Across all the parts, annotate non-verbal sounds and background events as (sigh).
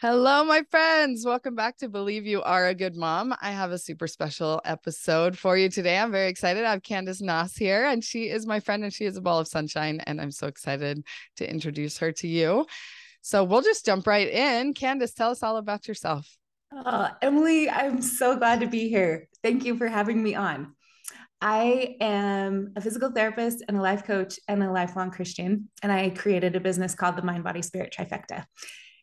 Hello, my friends. Welcome back to Believe You Are a Good Mom. I have a super special episode for you today. I'm very excited. I have Candice Noss here, and she is my friend and she is a ball of sunshine. And I'm so excited to introduce her to you. So we'll just jump right in. Candice, tell us all about yourself. Oh, Emily, I'm so glad to be here. Thank you for having me on. I am a physical therapist and a life coach and a lifelong Christian. And I created a business called the Mind Body Spirit Trifecta.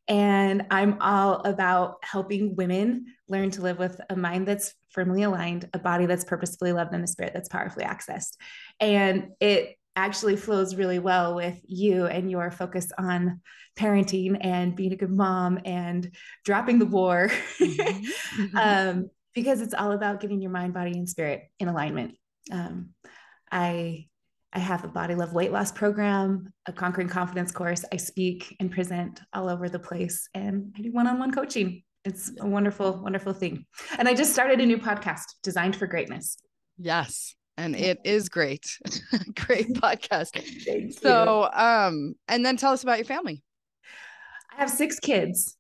And I'm all about helping women learn to live with a mind that's firmly aligned, a body that's purposefully loved, and a spirit that's powerfully accessed. And it actually flows really well with you and your focus on parenting and being a good mom and dropping the war mm-hmm. (laughs) um, because it's all about getting your mind body and spirit in alignment um, i i have a body love weight loss program a conquering confidence course. I speak and present all over the place and i do one-on-one coaching. It's a wonderful wonderful thing. And i just started a new podcast designed for greatness. Yes and it is great. (laughs) Great (laughs) podcast. So um and then tell us about your family. I have six kids.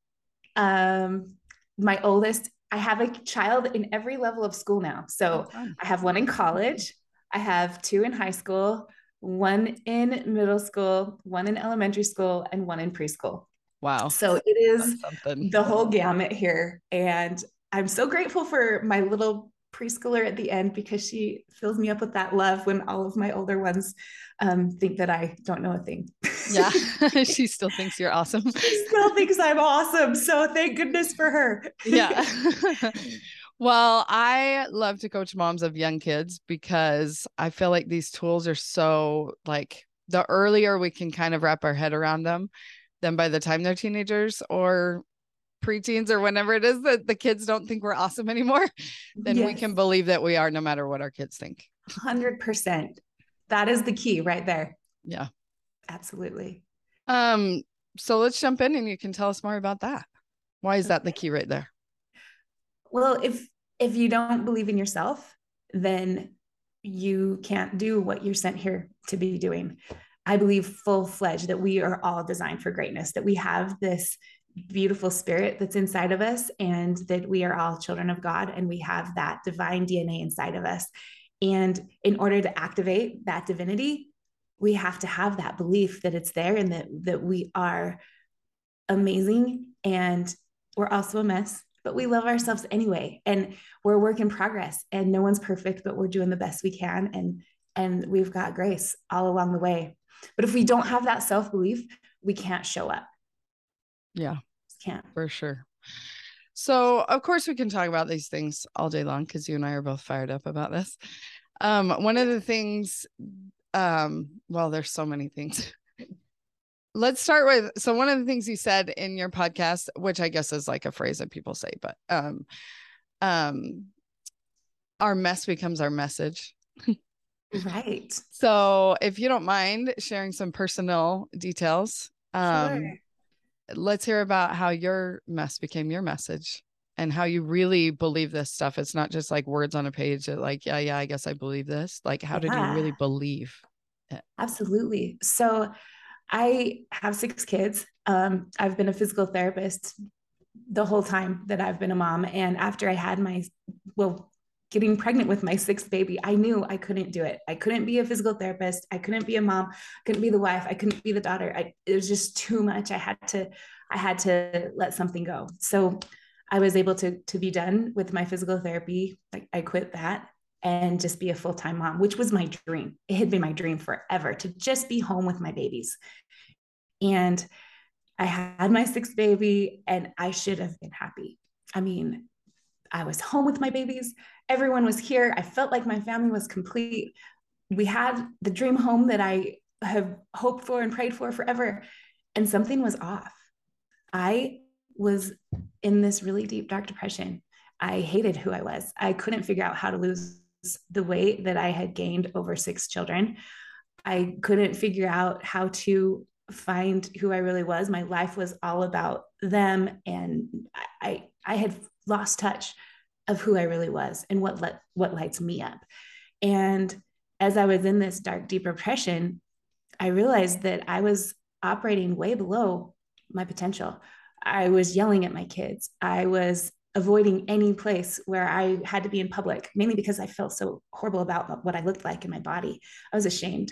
Um my oldest i have a child in every level of school now. So oh, i have one in college. I have two in high school one in middle school one in elementary school and one in preschool wow so it is the whole gamut here and i'm so grateful for my little preschooler at the end because she fills me up with that love when all of my older ones um, think that I don't know a thing. yeah, (laughs) (laughs) she still thinks you're awesome. She still thinks I'm awesome. So thank goodness for her. yeah. (laughs) well, I love to coach moms of young kids because I feel like these tools are so like the earlier we can kind of wrap our head around them, then by the time they're teenagers or preteens or whenever it is that the kids don't think we're awesome (laughs) anymore, then yes. we can believe that we are no matter what our kids think. 100%. That is the key right there. Yeah. Absolutely. Um so let's jump in and you can tell us more about that. Why is that the key right there? Well, if if you don't believe in yourself, then you can't do what you're sent here to be doing. I believe full fledged that we are all designed for greatness, that we have this beautiful spirit that's inside of us and that we are all children of God and we have that divine DNA inside of us. And in order to activate that divinity, we have to have that belief that it's there and that that we are amazing and we're also a mess, but we love ourselves anyway. And we're a work in progress and no one's perfect, but we're doing the best we can and and we've got grace all along the way. But if we don't have that self-belief, we can't show up. Yeah can't. For sure. So, of course, we can talk about these things all day long because you and I are both fired up about this. Um, one of the things, um, well, there's so many things. Let's start with so one of the things you said in your podcast, which I guess is like a phrase that people say, but um, um, our mess becomes our message. right. (laughs) So, if you don't mind sharing some personal details, um, sure let's hear about how your mess became your message and how you really believe this stuff. It's not just like words on a page that like, yeah, yeah, I guess I believe this. Like, how did yeah. you really believe it? Absolutely. So I have six kids. Um, I've been a physical therapist the whole time that I've been a mom. And after I had my, well, getting pregnant with my sixth baby, I knew I couldn't do it. I couldn't be a physical therapist. I couldn't be a mom. I couldn't be the wife. I couldn't be the daughter. I, it was just too much. I had to, I had to let something go. So I was able to, to be done with my physical therapy. Like I quit that and just be a full-time mom, which was my dream. It had been my dream forever to just be home with my babies. And I had my sixth baby and I should have been happy. I mean, I was home with my babies. Everyone was here. I felt like my family was complete. We had the dream home that I have hoped for and prayed for forever. And something was off. I was in this really deep, dark depression. I hated who I was. I couldn't figure out how to lose the weight that I had gained over six children. I couldn't figure out how to find who I really was. My life was all about them. And I, I had lost touch of who I really was and what let what lights me up. And as I was in this dark, deep depression, I realized that I was operating way below my potential. I was yelling at my kids. I was avoiding any place where I had to be in public, mainly because I felt so horrible about what I looked like in my body. I was ashamed.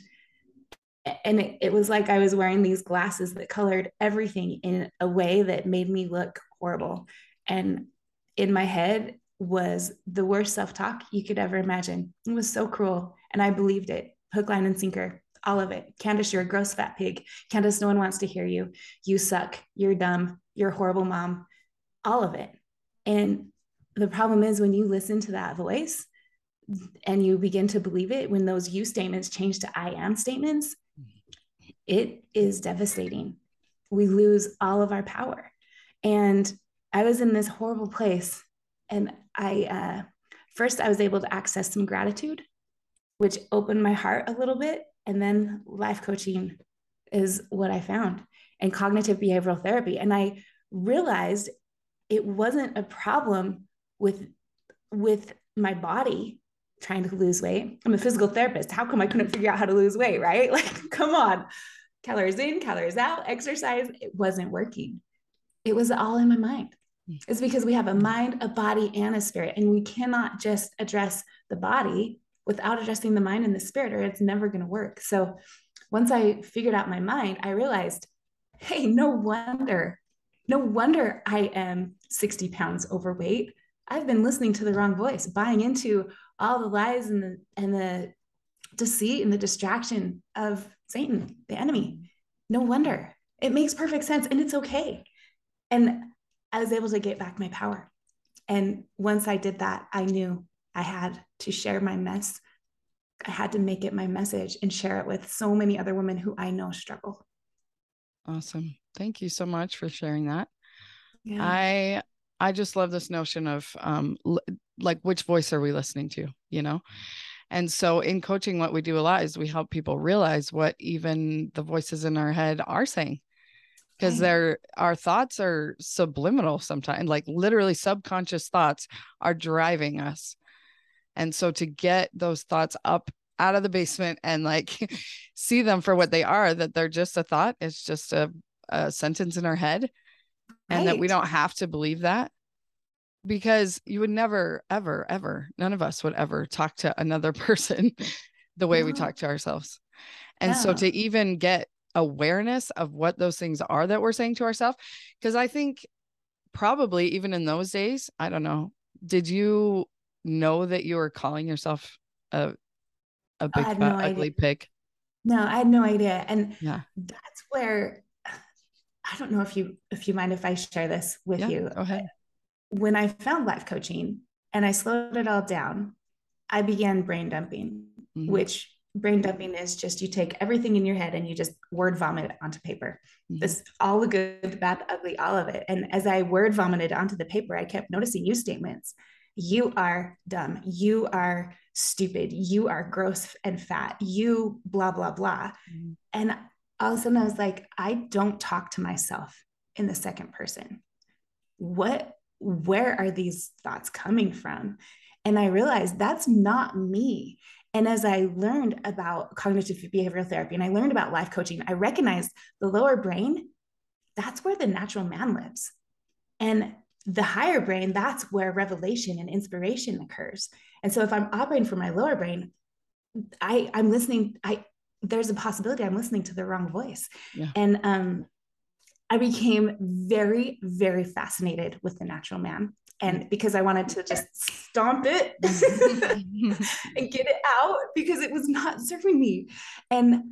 And it, it, was like I was wearing these glasses that colored everything in a way that made me look horrible. And in my head was the worst self talk you could ever imagine. It was so cruel. And I believed it hook, line, and sinker, all of it. Candice, you're a gross fat pig. Candice, no one wants to hear you. You suck. You're dumb. You're a horrible mom. All of it. And the problem is when you listen to that voice and you begin to believe it, when those you statements change to I am statements, it is devastating. We lose all of our power. And I was in this horrible place. And I, uh, first, I was able to access some gratitude, which opened my heart a little bit. And then life coaching is what I found and cognitive behavioral therapy. And I realized it wasn't a problem with with my body trying to lose weight. I'm a physical therapist. How come I couldn't figure out how to lose weight, right? (laughs) Like, come on. Calories in, calories out, exercise, it wasn't working. It was all in my mind. Hmm. It's because we have a mind, a body, and a spirit, and we cannot just address the body without addressing the mind and the spirit, or it's never going to work. So, once I figured out my mind, I realized, hey, no wonder no wonder I am 60 pounds overweight. I've been listening to the wrong voice, buying into all the lies and the and the deceit and the distraction of Satan, the enemy. No wonder. It makes perfect sense and it's okay. And I was able to get back my power. And once I did that, I knew I had to share my mess. I had to make it my message and share it with so many other women who I know struggle. Awesome. Thank you so much for sharing that. Yeah. I I just love this notion of um l- like which voice are we listening to, you know? And so in coaching what we do a lot is we help people realize what even the voices in our head are saying. Because they're our thoughts are subliminal sometimes, like literally subconscious thoughts are driving us. And so to get those thoughts up out of the basement and like (laughs) see them for what they are, that they're just a thought, it's just a a sentence in our head. And that we don't have to believe that. Because you would never ever ever none of us would ever talk to another (laughs) person the way we talk to ourselves. And yeah. so to even get awareness of what those things are that we're saying to ourselves because i think probably even in those days i don't know did you know that you were calling yourself a a big fat no ugly pig no i had no idea and yeah that's where I don't know if you if you mind if I share this with yeah, you. Go ahead. When I found life coaching and I slowed it all down, I began brain dumping, mm-hmm. which brain dumping is just you take everything in your head and you just word vomit onto paper. Mm-hmm. This all the good, the bad, the ugly, all of it. And as I word vomited onto the paper, I kept noticing you statements. You are dumb. You are stupid. You are gross and fat. You blah blah blah. Mm-hmm. And all of a sudden I was like, I don't talk to myself in the second person. What, where are these thoughts coming from? And I realized that's not me. And as I learned about cognitive behavioral therapy and I learned about life coaching, I recognized the lower brain, that's where the natural man lives. And the higher brain, that's where revelation and inspiration occurs. And so if I'm operating from my lower brain, I, I'm listening, I, there's a possibility I'm listening to the wrong voice. Yeah. And um, I became very, very fascinated with the natural man. And because I wanted to just stomp it (laughs) and get it out because it was not serving me. And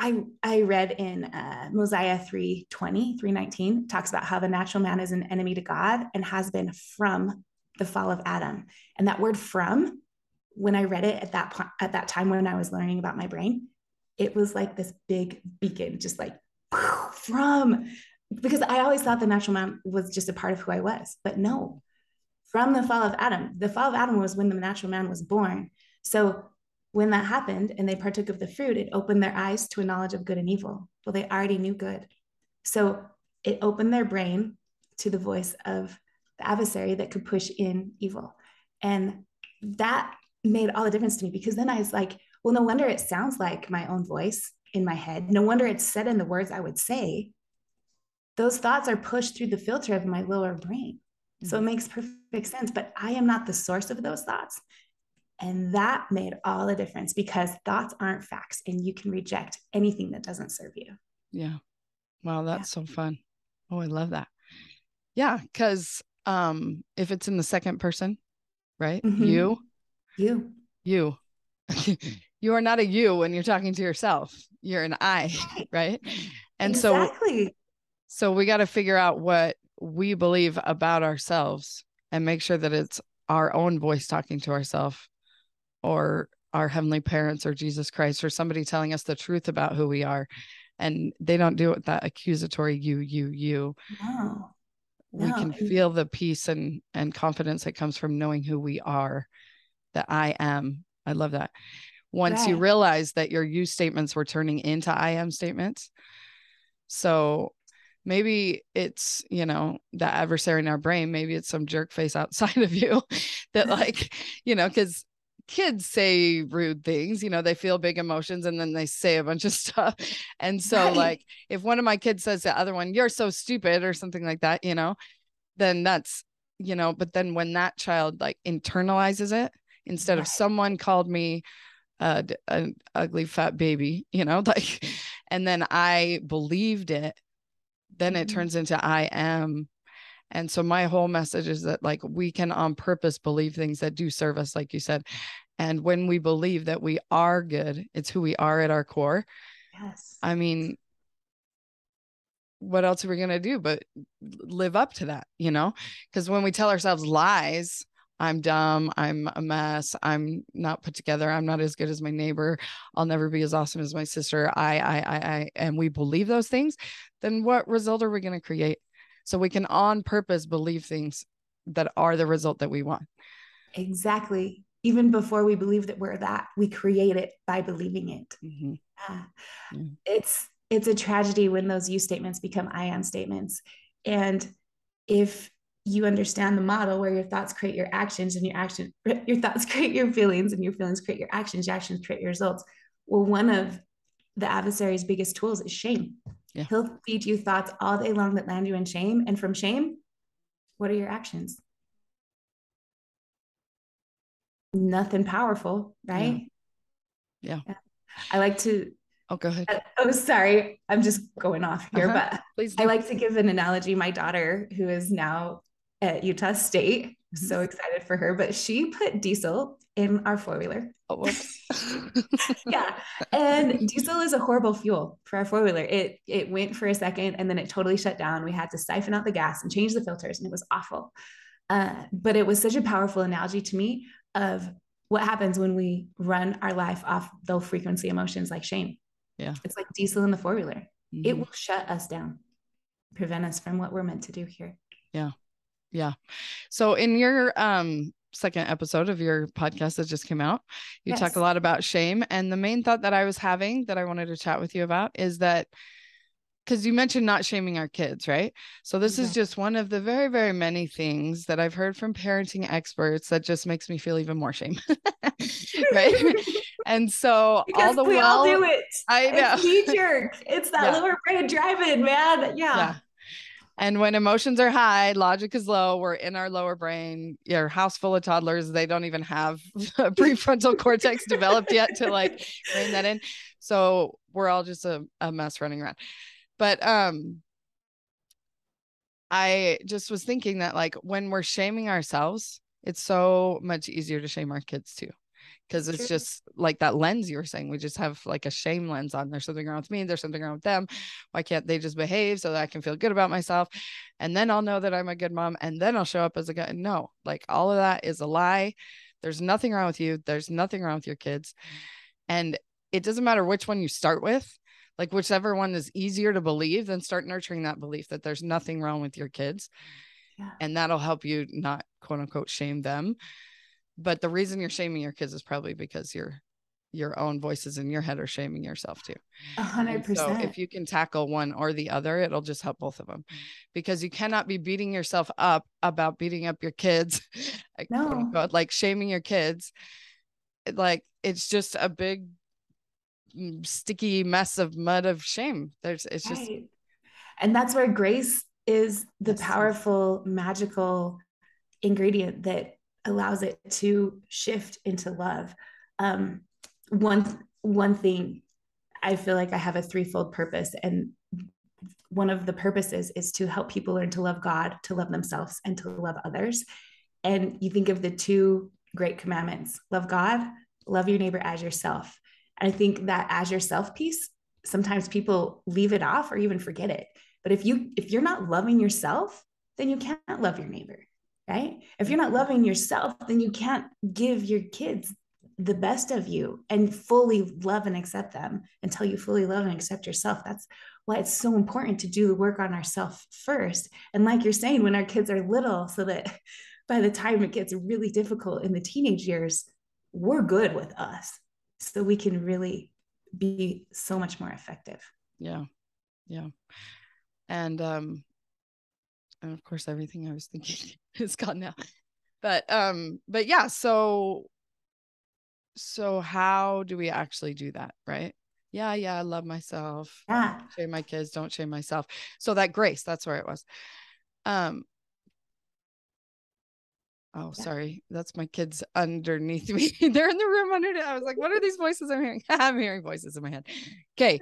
I, I read in uh, Mosiah 320, 319, talks about how the natural man is an enemy to God and has been from the fall of Adam. And that word from, when I read it at that point, at that time when I was learning about my brain, it was like this big beacon, just like from, because I always thought the natural man was just a part of who I was, but no, from the fall of Adam. The fall of Adam was when the natural man was born. So when that happened and they partook of the fruit, it opened their eyes to a knowledge of good and evil. Well, they already knew good. So it opened their brain to the voice of the adversary that could push in evil. And that made all the difference to me because then I was like, well, no wonder it sounds like my own voice in my head. No wonder it's said in the words I would say. those thoughts are pushed through the filter of my lower brain. So it mm-hmm. makes perfect sense, but I am not the source of those thoughts. And that made all the difference because thoughts aren't facts and you can reject anything that doesn't serve you. Yeah. Wow, that's yeah. so fun. Oh, I love that. Yeah, because um if it's in the second person, right? Mm-hmm. You, you, you. (laughs) you are not a you when you're talking to yourself. You're an I, right? And exactly. so so we got to figure out what we believe about ourselves and make sure that it's our own voice talking to ourselves or our heavenly parents or Jesus Christ or somebody telling us the truth about who we are. And they don't do it that accusatory you, you, you. No. We no. can feel the peace and and confidence that comes from knowing who we are, that I am. I love that. Once right. you realize that your you statements were turning into I am statements. So maybe it's you know the adversary in our brain maybe it's some jerk face outside (laughs) of you that like you know because kids say rude things you know they feel big emotions and then they say a bunch of (laughs) stuff and so right. like if one of my kids says the other one you're so stupid or something like that you know then that's you know but then when that child like internalizes it instead right. of someone called me uh, an ugly fat baby you know (laughs) like and then i believed it then it mm-hmm. turns into I am. And so my whole message is that like we can on purpose believe things that do serve us, like you said. And when we believe that we are good, it's who we are at our core. Yes. I mean, what else are we going to do but live up to that, you know? Because when we tell ourselves lies, I'm dumb, I'm a mess, I'm not put together, I'm not as good as my neighbor, I'll never be as awesome as my sister. I, I, I, I, and we believe those things, then what result are we going to create? So we can on purpose believe things that are the result that we want. Exactly. Even before we believe that we're that, we create it by believing it. Mm-hmm. Mm-hmm. It's it's a tragedy when those you statements become I am statements. And if you understand the model where your thoughts create your actions and your action (laughs) your thoughts create your feelings and your feelings create your actions your actions create your results well one of the adversary's biggest tools is shame yeah. he'll feed you thoughts all day long that land you in shame and from shame what are your actions nothing powerful right yeah, yeah. i like to Oh, go ahead. oh, sorry. I'm just going off here, uh-huh. but Please I like to give an analogy. My daughter, who is now at Utah State. Mm-hmm. So excited for her, but she put diesel in our four wheeler. Oh, (laughs) yeah, and diesel is a horrible fuel for our four wheeler. It it went for a second and then it totally shut down. We had to siphon out the gas and change the filters, and it was awful. Uh, but it was such a powerful analogy to me of what happens when we run our life off low frequency emotions like shame. Yeah, it's like diesel in the four wheeler. Mm-hmm. It will shut us down, prevent us from what we're meant to do here. Yeah. Yeah. So in your um second episode of your podcast that just came out, you yes. talk a lot about shame. And the main thought that I was having that I wanted to chat with you about is that because you mentioned not shaming our kids, right? So this yeah. is just one of the very, very many things that I've heard from parenting experts that just makes me feel even more shame. (laughs) right. (laughs) and so because all the we while, all do it. I know. It's jerk. It's that yeah. lower brain driving, man. Yeah. yeah. And when emotions are high, logic is low. We're in our lower brain. Your house full of toddlers, they don't even have (laughs) prefrontal cortex developed yet to like rein that in. So we're all just a, a mess running around. But um I just was thinking that like when we're shaming ourselves, it's so much easier to shame our kids too because it's just like that lens you were saying. We just have like a shame lens on. There's something wrong with me. There's something wrong with them. Why can't they just behave so that I can feel good about myself? And then I'll know that I'm a good mom. And then I'll show up as a good. No, like all of that is a lie. There's nothing wrong with you. There's nothing wrong with your kids. And it doesn't matter which one you start with, like whichever one is easier to believe, then start nurturing that belief that there's nothing wrong with your kids. Yeah. And that'll help you not quote unquote shame them but the reason you're shaming your kids is probably because your your own voices in your head are shaming yourself too. A hundred percent. So if you can tackle one or the other, it'll just help both of them because you cannot be beating yourself up about beating up your kids, (laughs) no. like shaming your kids. Like it's just a big mm, sticky mess of mud of shame. There's it's just And that's where grace is the powerful, magical ingredient that allows it to shift into love. Um, one one thing I feel like I have a threefold purpose, and one of the purposes is to help people learn to love God, to love themselves, and to love others. And you think of the two great commandments love God, love your neighbor as yourself. And I think that as yourself piece, sometimes people leave it off or even forget it. But if you if you're not loving yourself, then you can't love your neighbor, right? If you're not loving yourself, then you can't give your kids the best of you and fully love and accept them until you fully love and accept yourself. That's why it's so important to do the work on ourselves first. And like you're saying, when our kids are little, so that (laughs) by the time it gets really difficult in the teenage years, we're good with us. So we can really be so much more effective. Yeah. Yeah. And um and of course everything I was thinking (laughs) is gone now. But um but yeah, so so how do we actually do that, right? Yeah, yeah, I love myself. Yeah. Shame my kids, don't shame myself. So that grace, that's where it was. Um Oh, Yeah. sorry. That's my kids underneath (laughs) me. They're in the room under I was like, what are these voices I'm hearing? (laughs) I'm hearing voices in my head. Okay.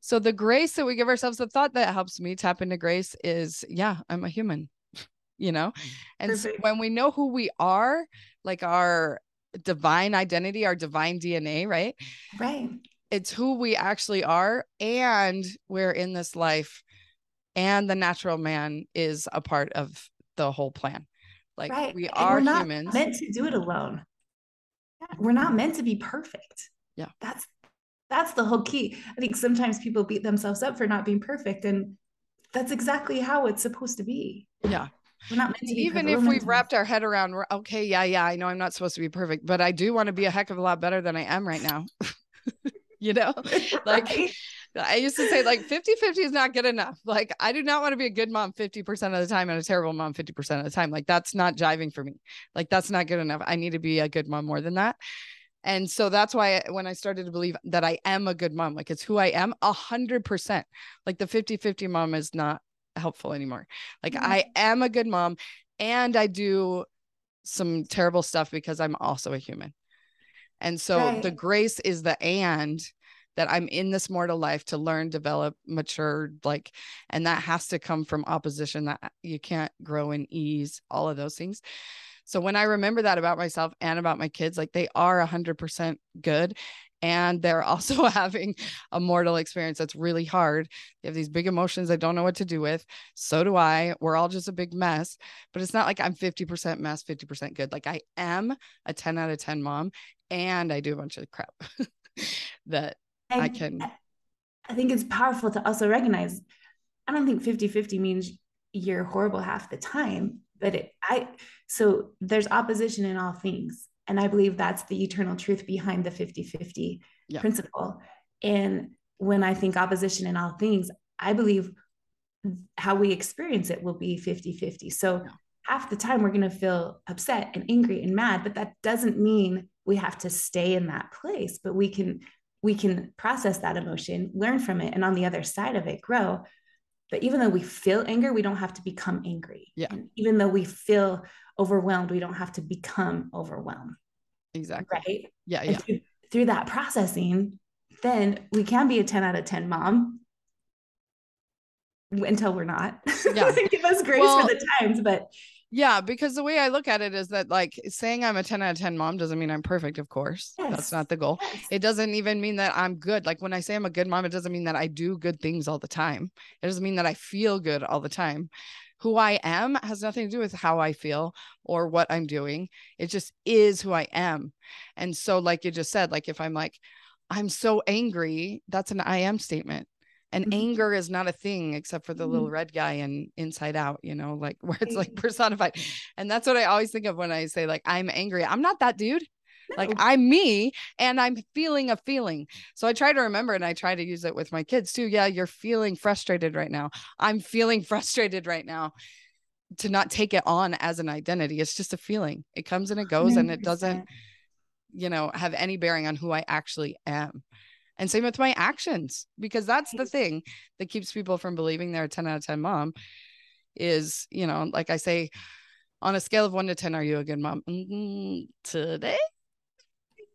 So the grace that we give ourselves, the thought that helps me tap into grace is, yeah, I'm a human, (laughs) you know? Mm, and so when we know who we are, like our divine identity, our divine DNA, right? Right. It's who we actually are. And we're in this life. And the natural man is a part of the whole plan. Like right. we And are we're not humans. meant to do it alone. We're not meant to be perfect. Yeah. That's that's the whole key. I think sometimes people beat themselves up for not being perfect. And that's exactly how it's supposed to be. Yeah. We're not meant to be even if we've wrapped our head around, okay. Yeah, yeah, I know I'm not supposed to be perfect, but I do want to be a heck of a lot better than I am right now. (laughs) you know, (laughs) like I used to say, like 50 50 is not good enough. Like, I do not want to be a good mom 50% of the time and a terrible mom 50% of the time. Like, that's not jiving for me. Like, that's not good enough. I need to be a good mom more than that. And so that's why when I started to believe that I am a good mom, like it's who I am, a hundred percent. Like the 50 50 mom is not helpful anymore. Like Yeah. I am a good mom and I do some terrible stuff because I'm also a human. And so the grace is the and that I'm in this mortal life to learn, develop, mature, like, and that has to come from opposition that you can't grow in ease, all of those things. So when I remember that about myself and about my kids, like they are 100% good. And they're (laughs) also having a mortal experience that's really hard. They have these big emotions they don't know what to do with. So do I. We're all just a big mess. But it's not like I'm 50% mess, 50% good. Like I am a 10 out of 10 mom and I do a bunch of crap (laughs) that I can. I think it's powerful to also recognize I don't think 50 50 means you're horrible half the time, but it, I, so there's opposition in all things. And I believe that's the eternal truth behind the 50 50 Yeah. principle. And when I think opposition in all things, I believe how we experience it will be 50 50. So Yeah. half the time we're going to feel upset and angry and mad, but that doesn't mean we have to stay in that place, but we can we can process that emotion, learn from it, and on the other side of it, grow. But even though we feel anger, we don't have to become angry. Yeah. And even though we feel overwhelmed, we don't have to become overwhelmed. Exactly. Right. Yeah. And Yeah. through, through that processing, then we can be a 10 out of 10 mom until we're not. Yeah. (laughs) Give us grace Well- for the times, but Yeah, because the way I look at it is that like saying I'm a 10 out of 10 mom doesn't mean I'm perfect, of course. Yes. That's not the goal. yes, It doesn't even mean that I'm good. Like when I say I'm a good mom, it doesn't mean that I do good things all the time. It doesn't mean that I feel good all the time. Who I am has nothing to do with how I feel or what I'm doing. It just is who I am. And so, like you just said, like if I'm like, I'm so angry, that's an I am statement. And Mhm. anger is not a thing except for the little Mhm. red guy in Inside Out, you know, like (laughs) where it's like personified. And that's what I always think of when I say, like, I'm angry. I'm not that dude. Like I'm me and I'm feeling a feeling. So I try to remember and I try to use it with my kids too. Yeah, you're feeling frustrated right now. I'm feeling (laughs) frustrated right now. To not take it on as an identity. It's just a feeling. It comes and it goes and it doesn't, you know, have any bearing on who I actually am. And same with my actions, because that's the thing that keeps people from believing they're a 10 out of 10 mom is, you know, like I say, on a scale of one to 10, are you a good mom? Mm-hmm. Today?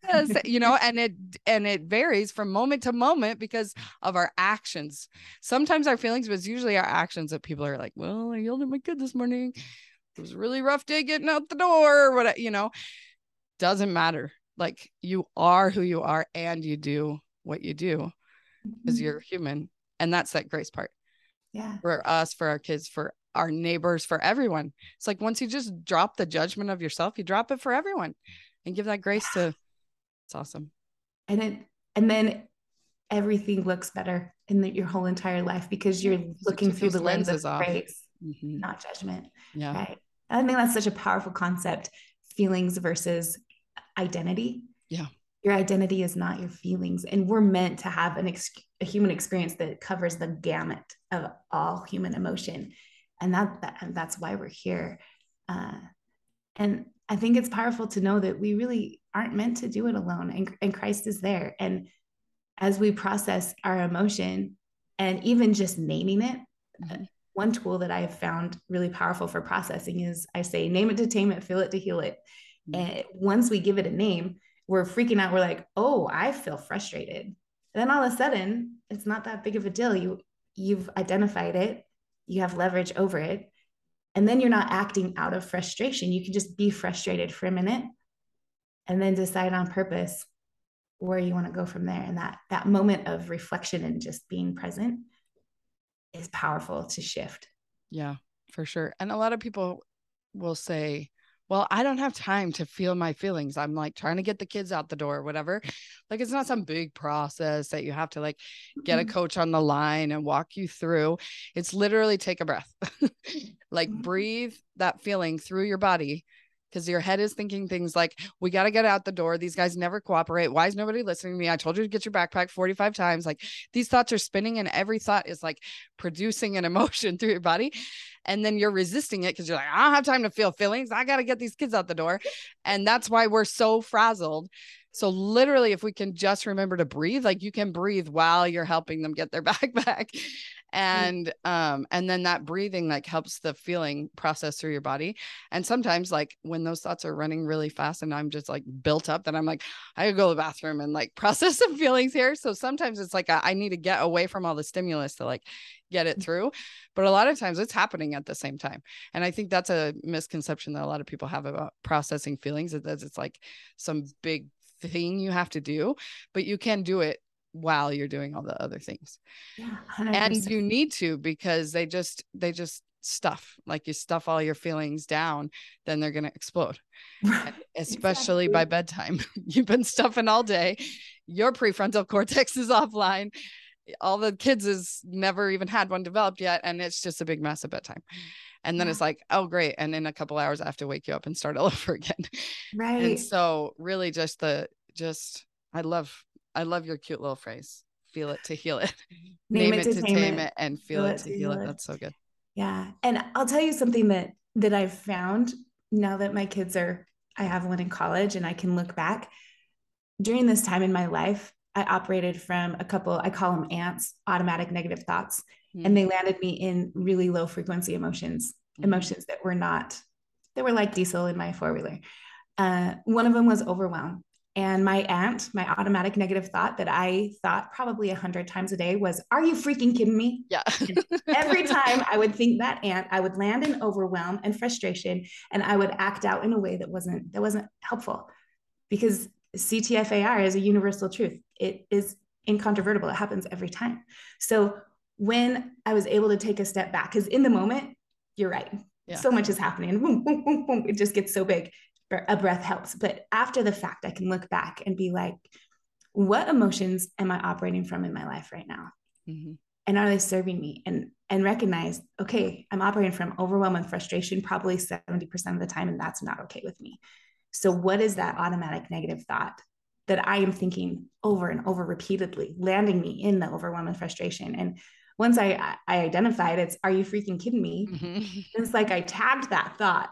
Yes, (laughs) you know, and it and it varies from moment to moment because of our actions. Sometimes our feelings, but it's usually our actions that people are like, Well, I yelled at my kid this morning. It was a really rough day getting out the door. What you know, doesn't matter. Like you are who you are and you do what you do because mm-hmm. you're human. And that's that grace part. Yeah. For us, for our kids, for our neighbors, for everyone. It's like once you just drop the judgment of yourself, you drop it for everyone and give that grace yeah. to it's awesome. And it and then everything looks better in the, your whole entire life because you're looking through the lens of off. grace, mm-hmm. not judgment. Yeah. Right. I think that's such a powerful concept. Feelings versus identity. Yeah. Your identity is not your feelings. And we're meant to have an ex- a human experience that covers the gamut of all human emotion. And that, that that's why we're here. Uh, and I think it's powerful to know that we really aren't meant to do it alone and, and Christ is there. And as we process our emotion and even just naming it, mm-hmm. one tool that I've found really powerful for processing is I say, name it to tame it, feel it to heal it. Mm-hmm. And once we give it a name, we're freaking out. We're like, oh, I feel frustrated. And then all of a sudden, it's not that big of a deal. You you've identified it, you have leverage over it. And then you're not acting out of frustration. You can just be frustrated for a minute and then decide on purpose where you want to go from there. And that that moment of reflection and just being present is powerful to shift. Yeah, for sure. And a lot of people will say, well, I don't have time to feel my feelings. I'm like trying to get the kids out the door, or whatever. Like it's not some big process that you have to like get a mm-hmm. coach on the line and walk you through. It's literally take a breath, (laughs) like mm-hmm. breathe that feeling through your body because your head is thinking things like, we got to get out the door. These guys never cooperate. Why is nobody listening to me? I told you to get your backpack 45 times. Like these thoughts are spinning, and every thought is like producing an (laughs) emotion through your body. And then you're resisting it because you're like, I don't have time to feel feelings. I got to get these kids out the door. And that's why we're so frazzled. So literally, if we can just remember to breathe, like you can breathe while you're helping them get their (laughs) backpack. And um and then that breathing like helps the feeling process through your body. And sometimes like when those thoughts are running really fast and i'm just like built up then i'm like i could go to the bathroom and like (laughs) process some feelings here. So sometimes it's like I need to get away from all the stimulus to like get it mm. through. But a lot of times it's happening at the same time. And i think that's a misconception that a lot of people have about processing feelings is that it's like some big thing you have to do but you can do it while you're doing all the other things. Yeah, and you need to because they just they just stuff like you stuff all your feelings down then they're going to explode especially exactly. by bedtime. (laughs) You've been stuffing all day. Your prefrontal cortex is (laughs) offline. All the kids has never even had one developed yet and it's just a big mess at bedtime. And then yeah. it's like oh great. And in a couple hours i have to wake you up and start (laughs) all over again. Right. and so really just the just i love I love your cute little phrase. Feel it to heal it. (laughs) (laughs) Name, Name it, to tame, tame it. it. and feel, feel it, to heal it. it. That's so good. Yeah. And I'll tell you something that that I've found now that my kids are I have one in college and I can look back. During this time in my life, I operated from a couple, I call them ants, automatic negative thoughts. Mm-hmm. And they landed me in really low frequency emotions, mm-hmm. emotions that were not, they were like diesel in my four wheeler. Uh, one of them was overwhelm. And my ant, my automatic negative thought that I thought probably a hundred times a day was, Are you freaking kidding me? Yeah. every time I would think that ant, I would land in overwhelm and frustration, and I would act out in a way that wasn't that wasn't helpful. Because CTFAR is a universal truth. It is incontrovertible. It happens every time. So when I was able to take a step back, because in the moment, you're right. Yeah. So much is happening. Boom, boom, boom, boom. It just gets so big a breath helps. But after the fact, I can look back and be like, what emotions am I operating from in my life right now? Mm-hmm. And are they serving me? And and recognize, okay, I'm operating from overwhelm and frustration probably 70% of the time, and that's not okay with me. So, what is that automatic negative thought that I am thinking over and over repeatedly, landing me in the overwhelm and frustration? And once I I identified it's, are you freaking kidding me? Mm-hmm. It's like I tagged that thought.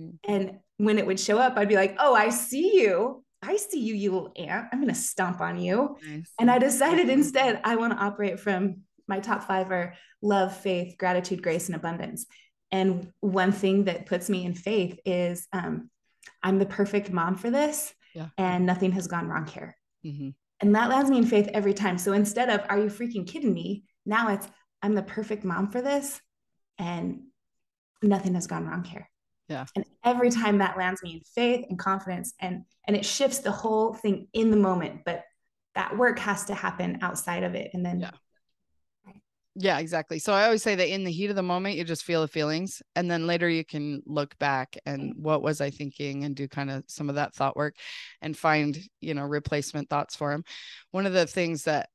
Mm-hmm. And when it would show up, I'd be like, oh, I see you. I see you, you little ant. I'm going to stomp on you. Nice. And I decided instead I want to operate from my top five are love, faith, gratitude, grace, and abundance. And one thing that puts me in faith is um, I'm the perfect mom for this, Yeah. and nothing has gone wrong here. Mhm. And that lands me in faith every time. So instead of, are you freaking kidding me? Now it's, I'm the perfect mom for this, and nothing has gone wrong here. Yeah. And every time that lands me in faith and confidence, and and it shifts the whole thing in the moment. But that work has to happen outside of it, and then Yeah. Yeah, exactly. So I always say that in the heat of the moment, you just feel the feelings. And then later you can look back and mm-hmm. what was I thinking and do kind of some of that thought work and find, you know, replacement thoughts for them. One of the things that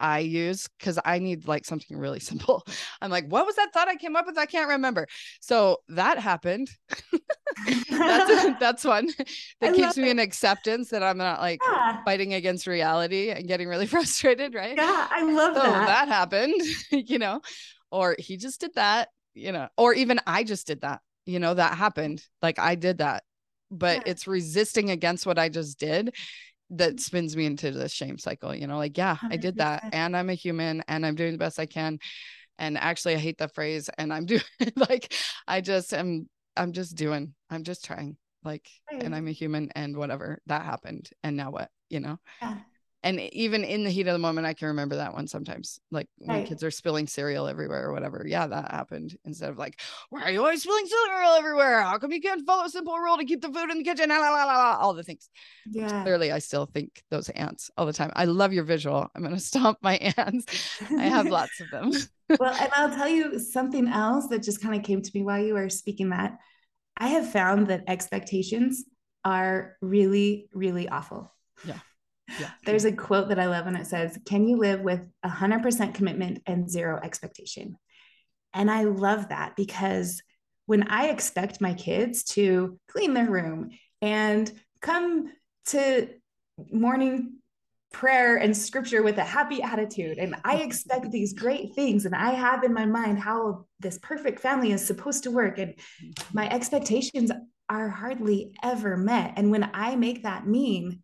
I use because I need like something really (laughs) simple. I'm like, what was that thought I came up with? I can't remember. So that happened. (laughs) that's (laughs) that's one I that keeps me it. in acceptance that I'm not like yeah, fighting against reality and getting really frustrated, right? yeah, I love so that. that happened, you know, or he just did that, you know, or even I just did that, you know, that happened. Like I did that, but Yeah. it's resisting against what I just did that spins me into the shame cycle, you know, like, yeah, I did that and I'm a human and I'm doing the best I can. And actually, I hate that phrase. And I'm (laughs) doing like, I just am, I'm just doing, I'm just trying, like, Right. and I'm a human and whatever that happened. And now what, you know? Yeah. And even in the heat of the moment, I can remember that one sometimes, like when Right. kids are spilling cereal everywhere or whatever. Yeah, that happened. Instead of like, why are you always spilling cereal everywhere? How come you can't follow a simple rule to keep the food in the kitchen? La, la, la, la, la, all the things. yeah. Clearly, I still think those ants all the time. I love your visual. I'm gonna (laughs) stomp my ants. I have (laughs) lots of them. well, and I'll tell (laughs) you something else that just kind of came to me while you were speaking that I have found that expectations are really, really awful. Yeah. There's a quote that I love and it says, Can you live with 100% commitment and zero expectation? And I love that because when I expect my kids to clean their room and come to morning prayer and scripture with a happy attitude, and I expect these great things, and I have in my mind how this perfect family is supposed to work, and my expectations are hardly ever met. And when I make that mean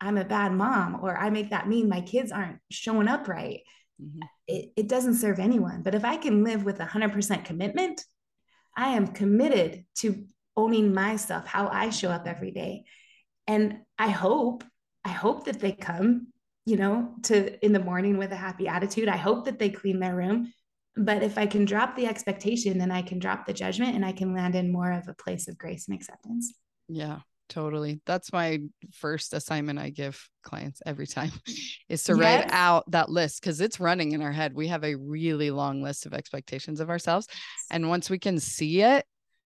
I'm a bad mom, or I make that mean my kids aren't showing up right, Mhm. it, it doesn't serve anyone. But if I can live with 100% commitment, I am committed to owning myself, how I show up every day. And I hope, I hope that they come, you know, to in the morning with a happy attitude. I hope that they clean their room. But if I can drop the expectation, then I can drop the judgment and I can land in more of a place of grace and acceptance. Yeah, totally. That's my first assignment I give clients every time (laughs) is to write Yes. out that list because it's running in our head. We have a really long list of expectations of ourselves. And once we can see it,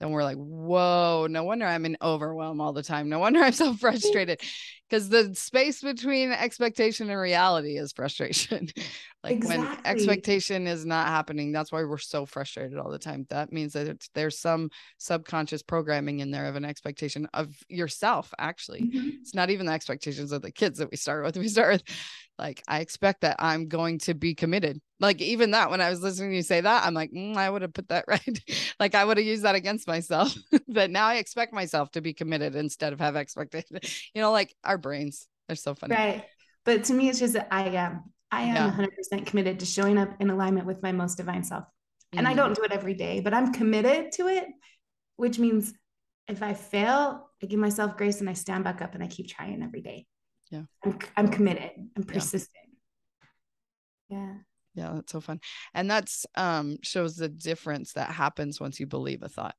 then we're like, whoa, no wonder I'm in overwhelm all the time. No wonder I'm so (laughs) frustrated. (laughs) Because the space between expectation and reality is frustration. (laughs) like when expectation is not happening, that's why we're so frustrated all the time. That means that there's some subconscious programming in there of an expectation of yourself, actually. Mhm. It's not even the expectations of the kids that we start with. We start with, like, I expect that I'm going to be committed. Like, even that, when I was listening to you say that, I'm like, "Mm, I would have put that (laughs) right. like, I would have used that against myself. (laughs) but now I expect myself to be committed instead of have expectation. (laughs) You know, like our brains, they're so funny. Right. But to me, it's just that I am. I am Yeah. 100% committed to showing up in alignment with my most divine self. And I Mhm. don't do it every day, but I'm committed to it, which means if I fail, I give myself grace and I stand back up and I keep trying every day. Yeah. I'm, I'm committed. I'm Yeah. persistent. Yeah. Yeah, that's so fun. And that's um shows the difference that happens once you believe a thought.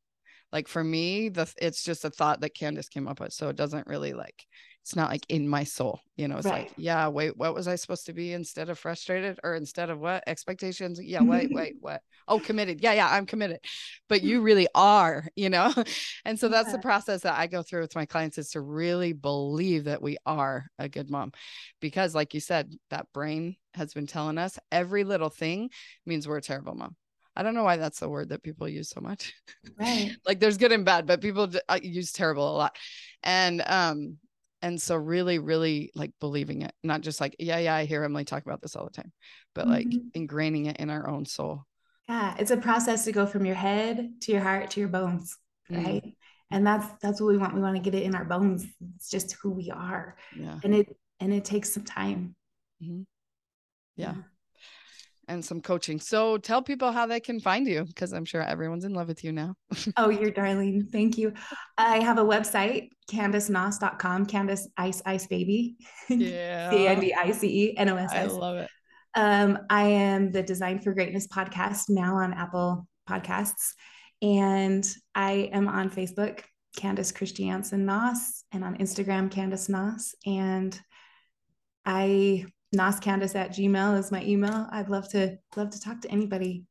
Like for me, the it's just a thought that Candice came up with. So it doesn't really like it's not like in my soul. You know, it's like, yeah, wait, what was I supposed to be instead of frustrated or instead of what? Expectations? Yeah, wait, (laughs) wait, what? Oh, committed. Yeah, yeah, I'm committed. But (laughs) you really are, you know? (laughs) And so that's the process that I go through with my clients is to really believe that we are a good mom. Because like you said, that brain has been telling us every little thing means we're a terrible mom. I don't know why that's the word that people use so much. Right. like there's good and bad, but people uh, use terrible a lot. And um and so really really like believing it, not just like yeah, yeah, I hear Emily talk about this all the time, but like Mhm. ingraining it in our own soul. Yeah. It's a process to go from your head to your heart to your bones. Mm. Right. and that's that's what we want we want to get it in our bones it's just who we are yeah and it and it takes some time yeah. yeah and some coaching. So tell people how they can find you because i'm sure everyone's in love with you now. (laughs) Oh you're darling. Thank you. I have a website candicenoss.com candice ice ice baby. (laughs) Yeah. C-a-n-d-i-c-e-n-o-s-s i love it. Um, I am the Design for Greatness podcast now on Apple Podcasts. And I am on Facebook, Candice Christiansen Noss, and on Instagram, Candice Noss. And I Candice at Gmail is my email. I'd love to love to talk to anybody.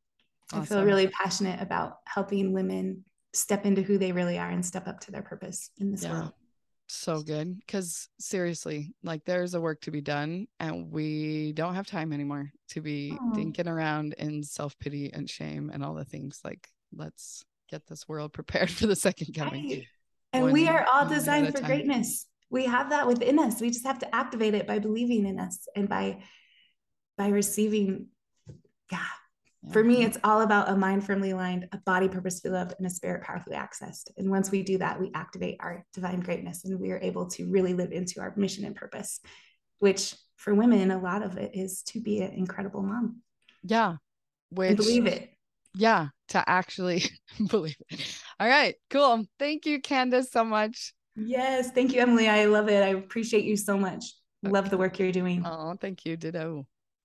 Awesome. I feel really passionate about helping women step into who they really are and step up to their purpose in this yeah. world so good because seriously like there's a work to be done and we don't have time anymore to be oh. dinking around in self-pity and shame and all the things like let's get this world (laughs) prepared for the second coming right. and one, we are all designed for greatness we have that within us we just have to activate it by believing in us and by by receiving yeah for me, it's all about a mind firmly aligned, a body purposefully loved, and a spirit powerfully accessed. And once we do that, we activate our divine greatness and we are able to really live into our mission and purpose, which for women, a lot of it is to be an incredible mom. Yeah. Which, believe it. Yeah. To actually (laughs) believe it. All right. Cool. Thank you, Candice so much. Yes. Thank you, Emily. I love it. I appreciate you so much. Okay. Love the work you're doing. Oh, thank you. Ditto.